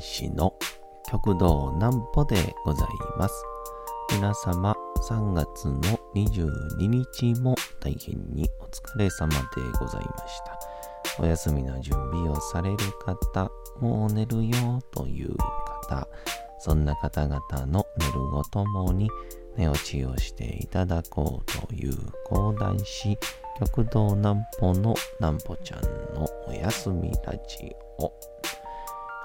講談師の極道南歩でございます。皆様、3月の22日も大変にお疲れ様でございました。お休みの準備をされる方、もう寝るよという方、そんな方々の寝るごともに寝落ちをしていただこうという講談師、極道南歩の南歩ちゃんのおやすみラジオ。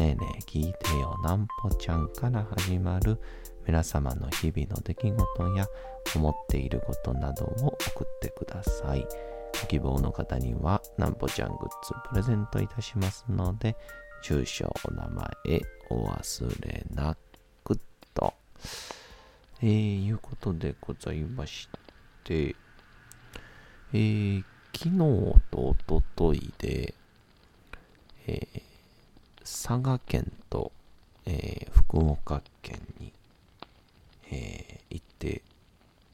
ねえねえ聞いてよなんぽちゃんから始まる皆様の日々の出来事や思っていることなどを送ってください。ご希望の方にはなんぽちゃんグッズプレゼントいたしますので、住所、お名前お忘れなくと。えー、いうことでございまして、えー、昨日と一昨日で、えー佐賀県と、えー福岡県に、えー行って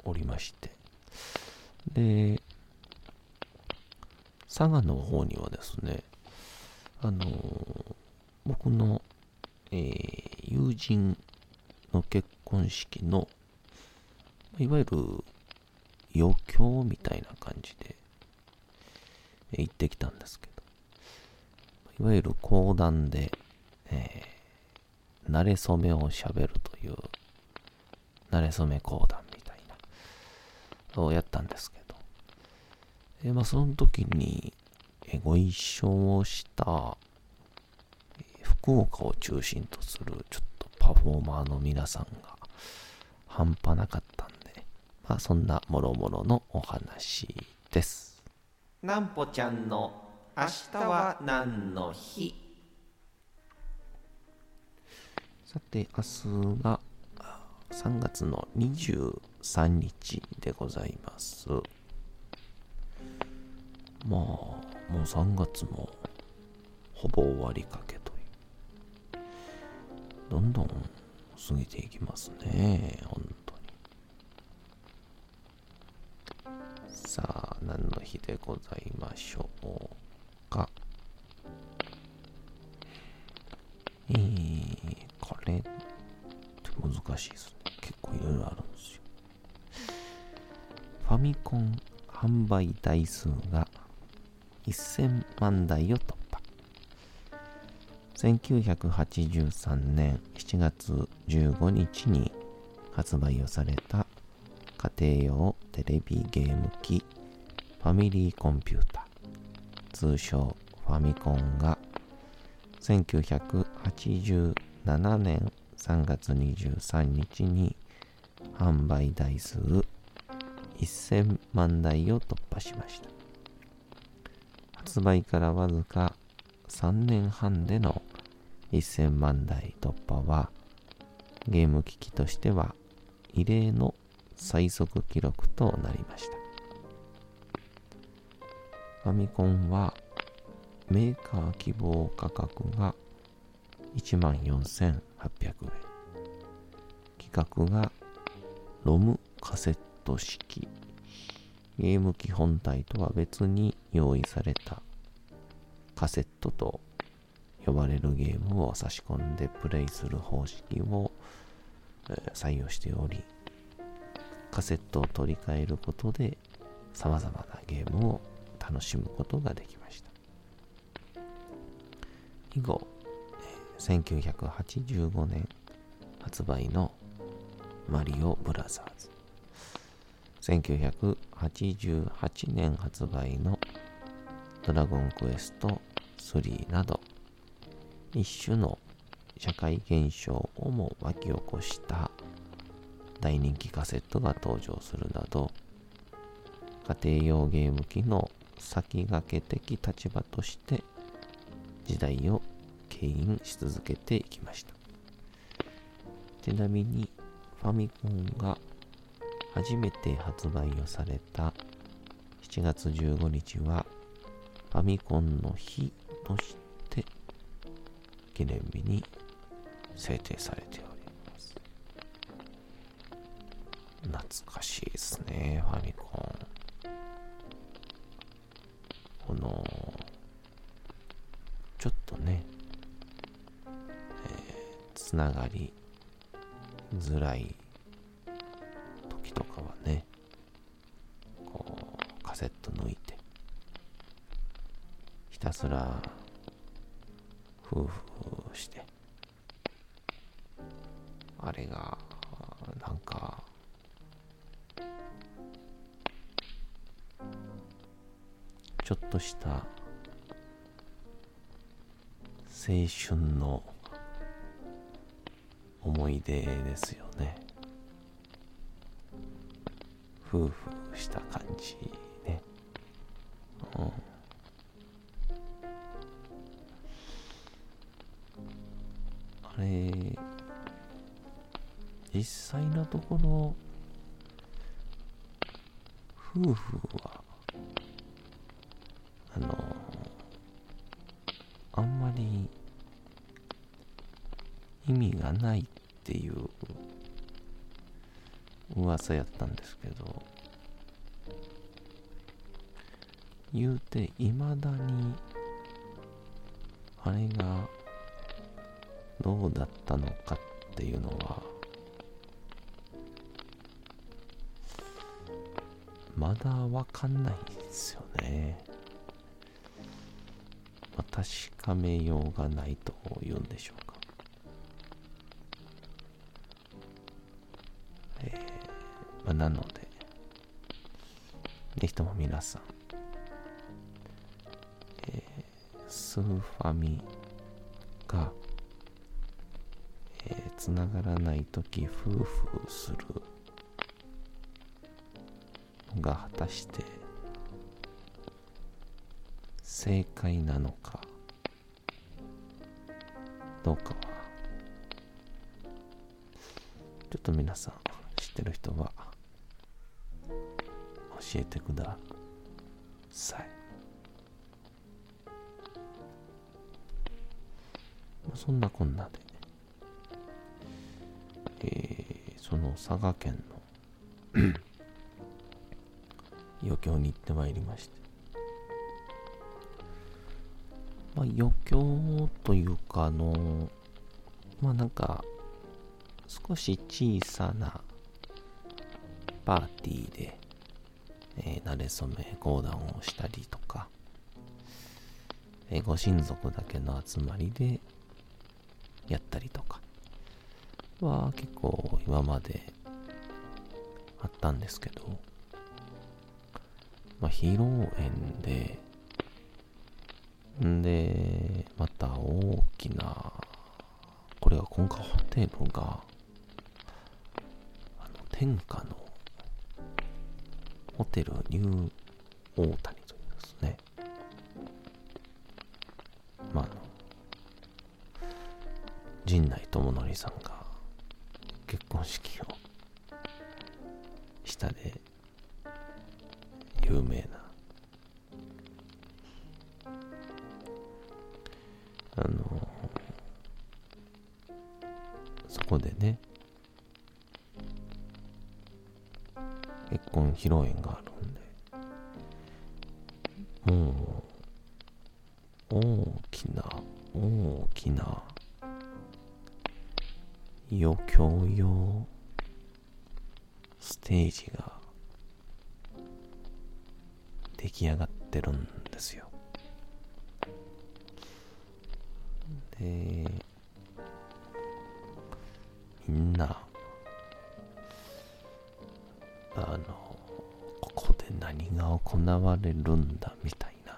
おりまして、で、佐賀の方にはですね、あのー僕の、えー友人の結婚式の、いわゆる余興みたいな感じで、行ってきたんですけど、いわゆる講談で、えー、慣れ初めを喋るという、慣れ初め講談みたいな、をやったんですけど、えーまあ、その時に、えーご一緒をした、福岡を中心とするちょっとパフォーマーの皆さんが半端なかったんで、まあ、そんなもろもろのお話です。なんぽちゃんの明日は何の日？さて、明日が3月の23日でございます。まあ、もう3月もほぼ終わりかけという。どんどん過ぎていきますね、本当に。さあ、何の日でございましょう？しいですね。結構いろいろあるんですよ。ファミコン販売台数が1000万台を突破。1983年7月15日に発売をされた家庭用テレビゲーム機ファミリーコンピュータ通称ファミコンが1987年3月23日に販売台数1000万台を突破しました。発売からわずか3年半での1000万台突破はゲーム機器としては異例の最速記録となりました。ファミコンはメーカー希望価格が1万4000 14,800円。規格がロムカセット式。ゲーム機本体とは別に用意されたカセットと呼ばれるゲームを差し込んでプレイする方式を、採用しておりカセットを取り替えることで様々なゲームを楽しむことができました。以後、1985年発売のマリオブラザーズ。1988年発売のドラゴンクエスト3など一種の社会現象をも巻き起こした大人気カセットが登場するなど家庭用ゲーム機の先駆け的立場として時代を牽引し続けていきました。ちなみに、ファミコンが初めて発売をされた7月15日は、ファミコンの日として記念日に制定されております。懐かしいですね、ファミコン。この、つながりづらい時とかはね、こう、カセット抜いて、ひたすら、夫婦して、あれが、なんか、ちょっとした青春の思い出ですよね。夫婦した感じね。うん。あれ実際のところ夫婦はあのあんまり意味がないっていう噂やったんですけど言うていまだにあれがどうだったのかっていうのはまだわかんないですよね。確かめようがないと言うんでしょうまあ、なので、ぜひとも皆さん、えー、スーファミが、えー、つながらないとき夫婦するが果たして正解なのかどうかは。ちょっと皆さん知ってる人はえてくださいそんなこんなで、えー、その佐賀県の 余興に行ってまいりまして。まあ、余興というか、あの、まあなんか、少し小さなパーティーで、えー、慣れ初め講談をしたりとか、えー、ご親族だけの集まりでやったりとかは結構今まであったんですけど、まあ、披露宴で、んで、また大きな、これは今回ホテルが、あの、天下の、ホテルニューオータニというですね、まあ、あの、陣内智則さんが結婚式を下で有名な披露宴があるんでもう大きな大きな余興用ステージが出来上がってるんですよ。で、みんな、あの、何が行われるんだみたいな。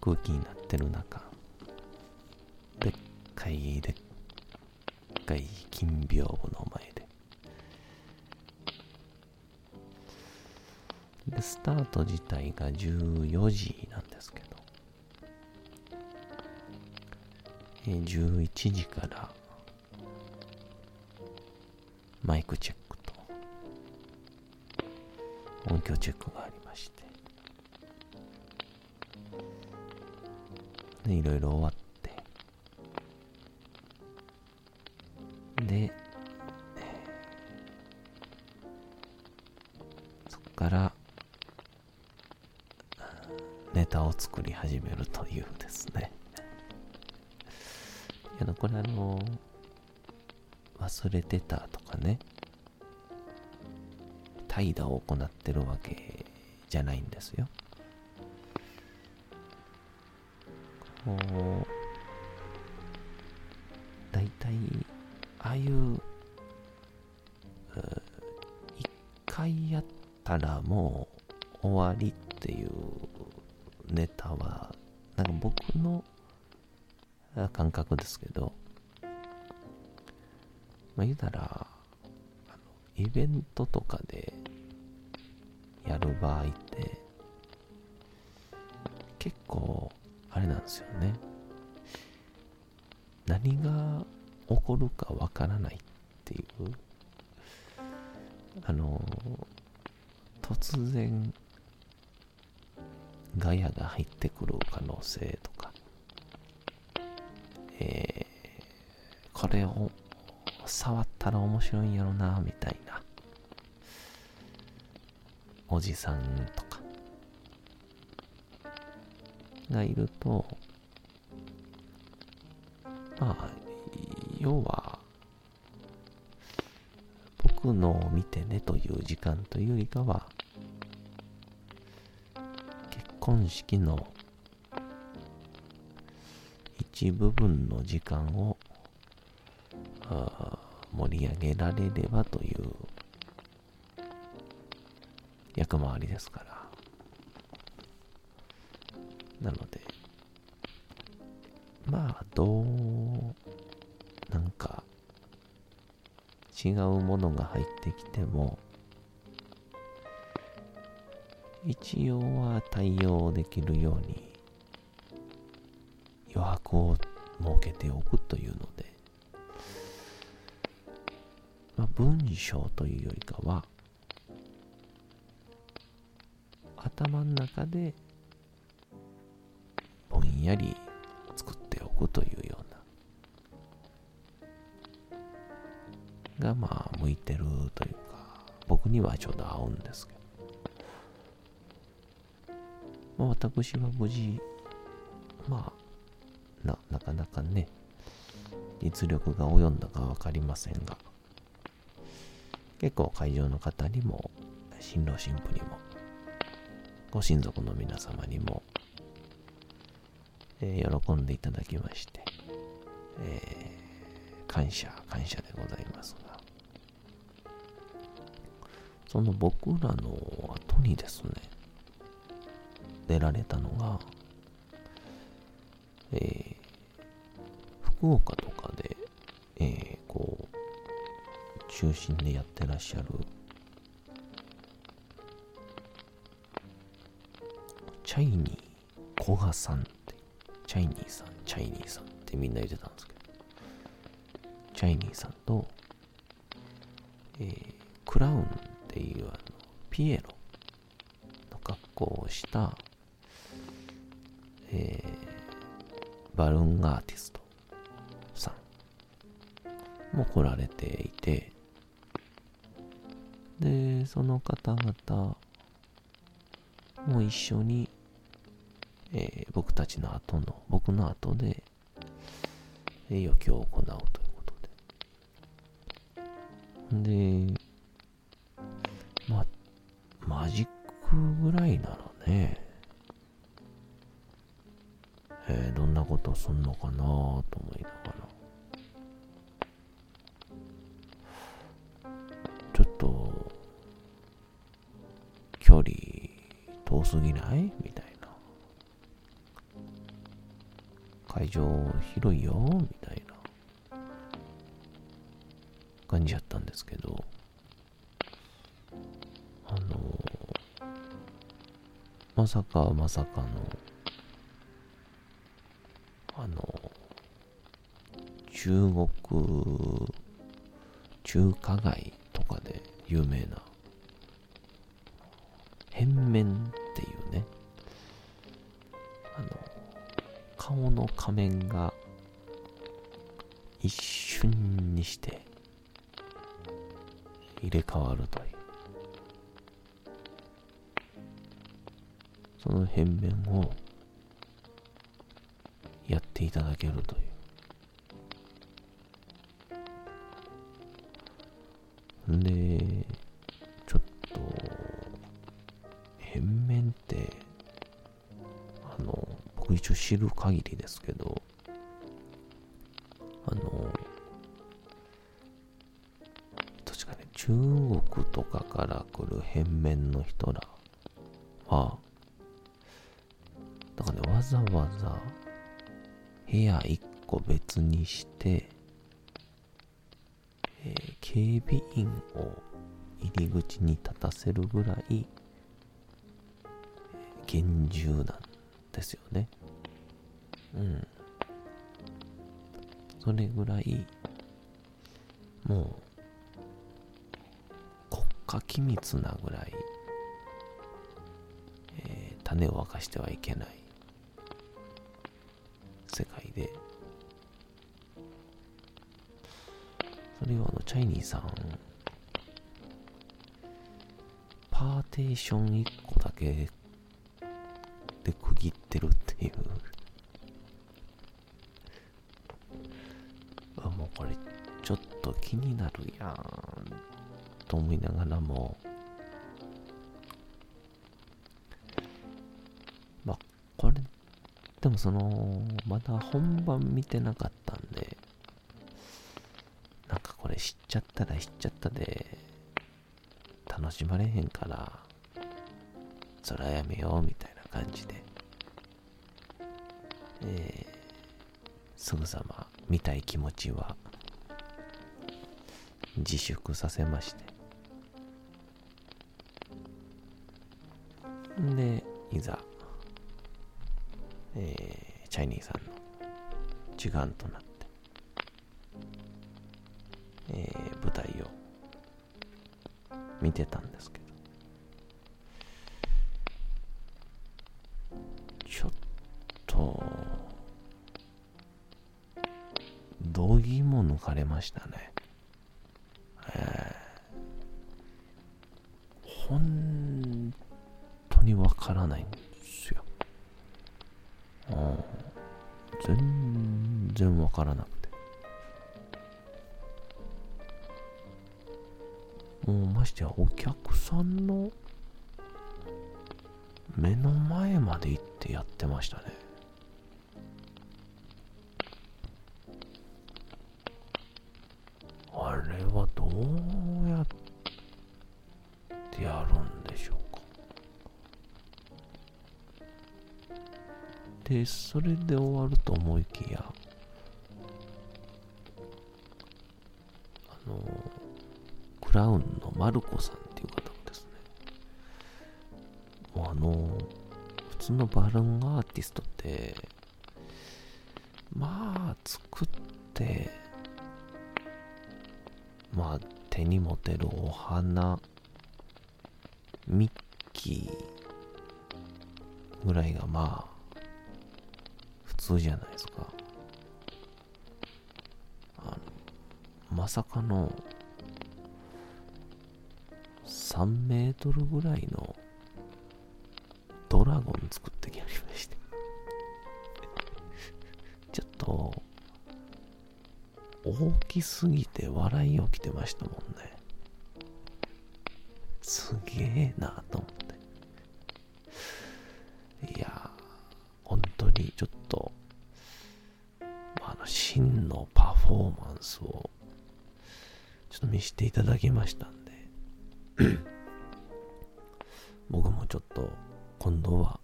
空気になってる中、でっかいでっかい金屏風の前で、で、スタート自体が14時なんですけど、11時からマイクチェック。音響チェックがありまして。でいろいろ終わって。で、そこからネタを作り始めるというですね。いやこれあの忘れてたとかね。怠惰を行ってるわけじゃないんですよ。こう大体ああいう一回やったらもう終わりっていうネタはなんか僕の感覚ですけどまあ言うたらイベントとかでやる場合って結構あれなんですよね。何が起こるかわからないっていうあの突然ガヤが入ってくる可能性とかえーこれを触ったら面白いんやろなみたいなおじさんとか。がいるとまあ要は僕のを見てねという時間というよりかは結婚式の一部分の時間を盛り上げられればという役回りですから。なのでまあどうなんか違うものが入ってきても一応は対応できるように余白を設けておくというので、まあ、文章というよりかは頭の中でぼんやり作っておくというような。がまあ向いてるというか僕にはちょうど合うんですけど、まあ、私は無事まあななかなかね実力が及んだか分かりませんが結構会場の方にも新郎新婦にもご親族の皆様にも、えー喜んでいただきまして、えー感謝感謝でございますがその僕らの後にですね出られたのが、えー福岡とかで、えーこう中心でやってらっしゃるチャイニー古賀さんってチャイニーさんチャイニーさんってみんな言ってたんですけどチャイニーさんと、えークラウンっていうあのピエロの格好をした、えーバルーンアーティストさん。も来られていてでその方々も一緒に、えー僕たちの後の僕の後で、えー余興を行うということで。でまあマジックぐらいならねえーどんなことすんのかなと思いながら。ちょっと距離遠すぎない？みたいな。場広いよみたいな感じやったんですけどあのまさかまさかのあの中国、中華街とかで有名な、仮面が一瞬にして入れ替わるという。その変面をやっていただけるという。で、一応知る限りですけど、あの、確かね、中国とかから来る変面の人らは、だからね、わざわざ部屋一個別にして、えー、警備員を入り口に立たせるぐらい、厳重なんですよね。うん。それぐらい、もう、国家機密なぐらい、えー、種を明かしてはいけない世界で、それをあの、チャイニーさん、パーテーション1個だけるやん、と思いながらも、まあ、これでもその、まだ本番見てなかったんで、なんかこれ知っちゃったら知っちゃったで、楽しまれへんから、そらやめようみたいな感じで、えー、すぐさま見たい気持ちは自粛させまして。で、いざえー、チャイニーさんの時間となって、えー、舞台を見てたんですけど、ちょっと、度肝抜かれましたね。からなくて。もうましてやお客さんの目の前まで行ってやってましたね。あれはどうやってやるんでしょうかで、それで終わると思いきや、クラウンのマルコさんっていう方もですね、もうあの、普通のバルーンアーティストって、まあ、作って、まあ、手に持てるお花、ミッキーぐらいがまあ、普通じゃないですか。あの、まさかの、3メートルぐらいのドラゴン作ってきまして。ちょっと、大きすぎて笑い起きてましたもんね。すげえなと思って。いや本当にちょっと、あの、真のパフォーマンスを、ちょっと見せていただきましたんで、のは、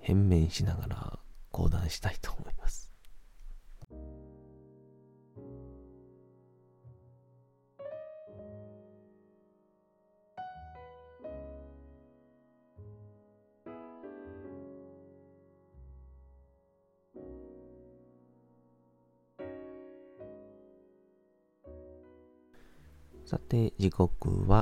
変面しながら講談したいと思います。さて時刻は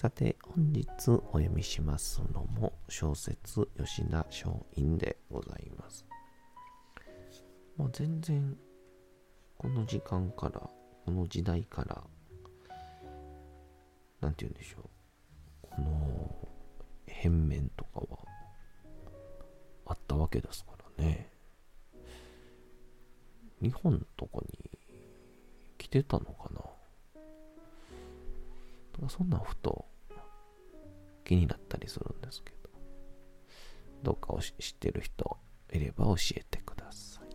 さて、本日お読みしますのも小説吉田松陰でございます。まあ、全然この時間から、この時代から、なんて言うんでしょう。この変面とかはあったわけですからね。日本とかに来てたのかな？そんなふと気になったりするんですけど、どうかを知ってる人いれば教えてください。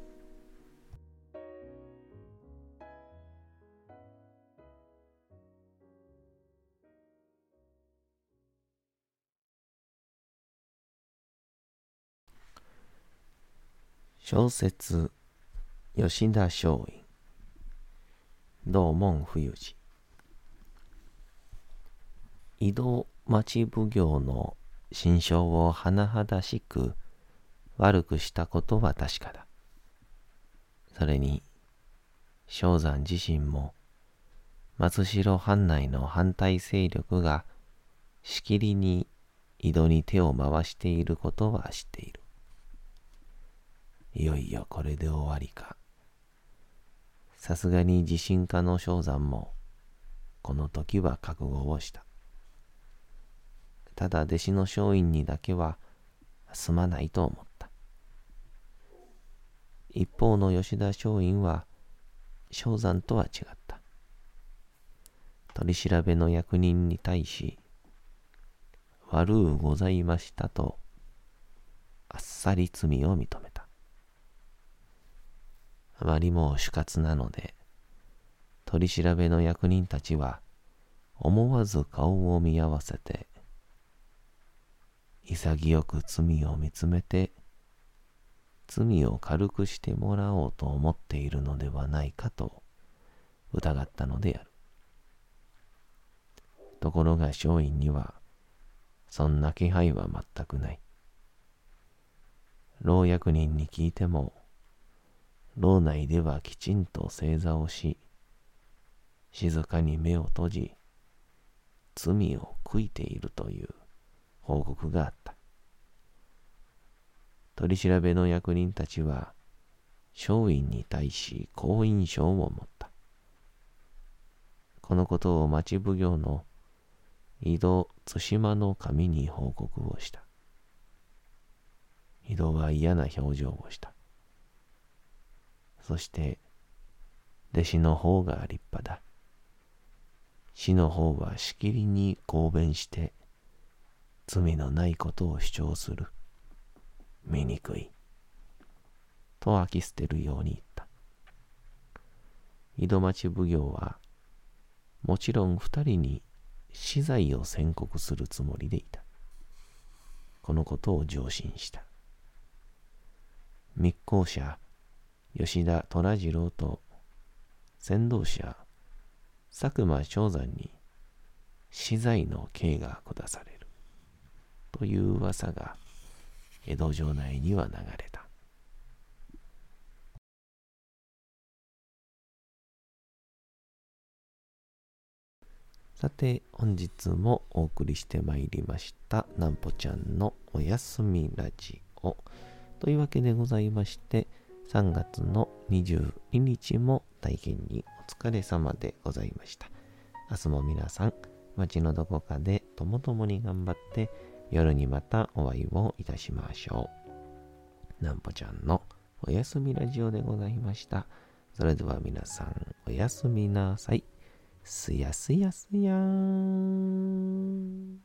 小説吉田松陰。道門冬治井戸町奉行の心象を甚だしく悪くしたことは確かだ。それに、正山自身も松代藩内の反対勢力がしきりに井戸に手を回していることは知っている。いよいよこれで終わりか。さすがに自信家の正山も、この時は覚悟をした。ただ弟子の松陰にだけはすまないと思った。一方の吉田松陰は、正山とは違った。取り調べの役人に対し、悪うございましたと、あっさり罪を認めた。あまりも死活なので、取り調べの役人たちは思わず顔を見合わせて、潔く罪を見つめて、罪を軽くしてもらおうと思っているのではないかと疑ったのである。ところが松陰には、そんな気配は全くない。老役人に聞いても、牢内ではきちんと正座をし、静かに目を閉じ、罪を悔いているという報告があった。取り調べの役人たちは、松陰に対し好印象を持った。このことを町奉行の井戸対馬の神に報告をした。井戸は嫌な表情をした。そして、弟子の方が立派だ。死の方はしきりに公弁して、罪のないことを主張する。醜い。と飽き捨てるように言った。井戸町奉行は、もちろん二人に死罪を宣告するつもりでいた。このことを上申した。密航者吉田虎次郎と先導者佐久間昌山に死罪の刑が下されるという噂が江戸城内には流れた。さて、本日もお送りしてまいりました、なんぽちゃんのおやすみラジオ。というわけでございまして、3月の22日も大変にお疲れ様でございました。明日も皆さん、街のどこかでともともに頑張って、夜にまたお会いをいたしましょう。なんぽちゃんのおやすみラジオでございました。それでは皆さん、おやすみなさい。すやすやすやーん。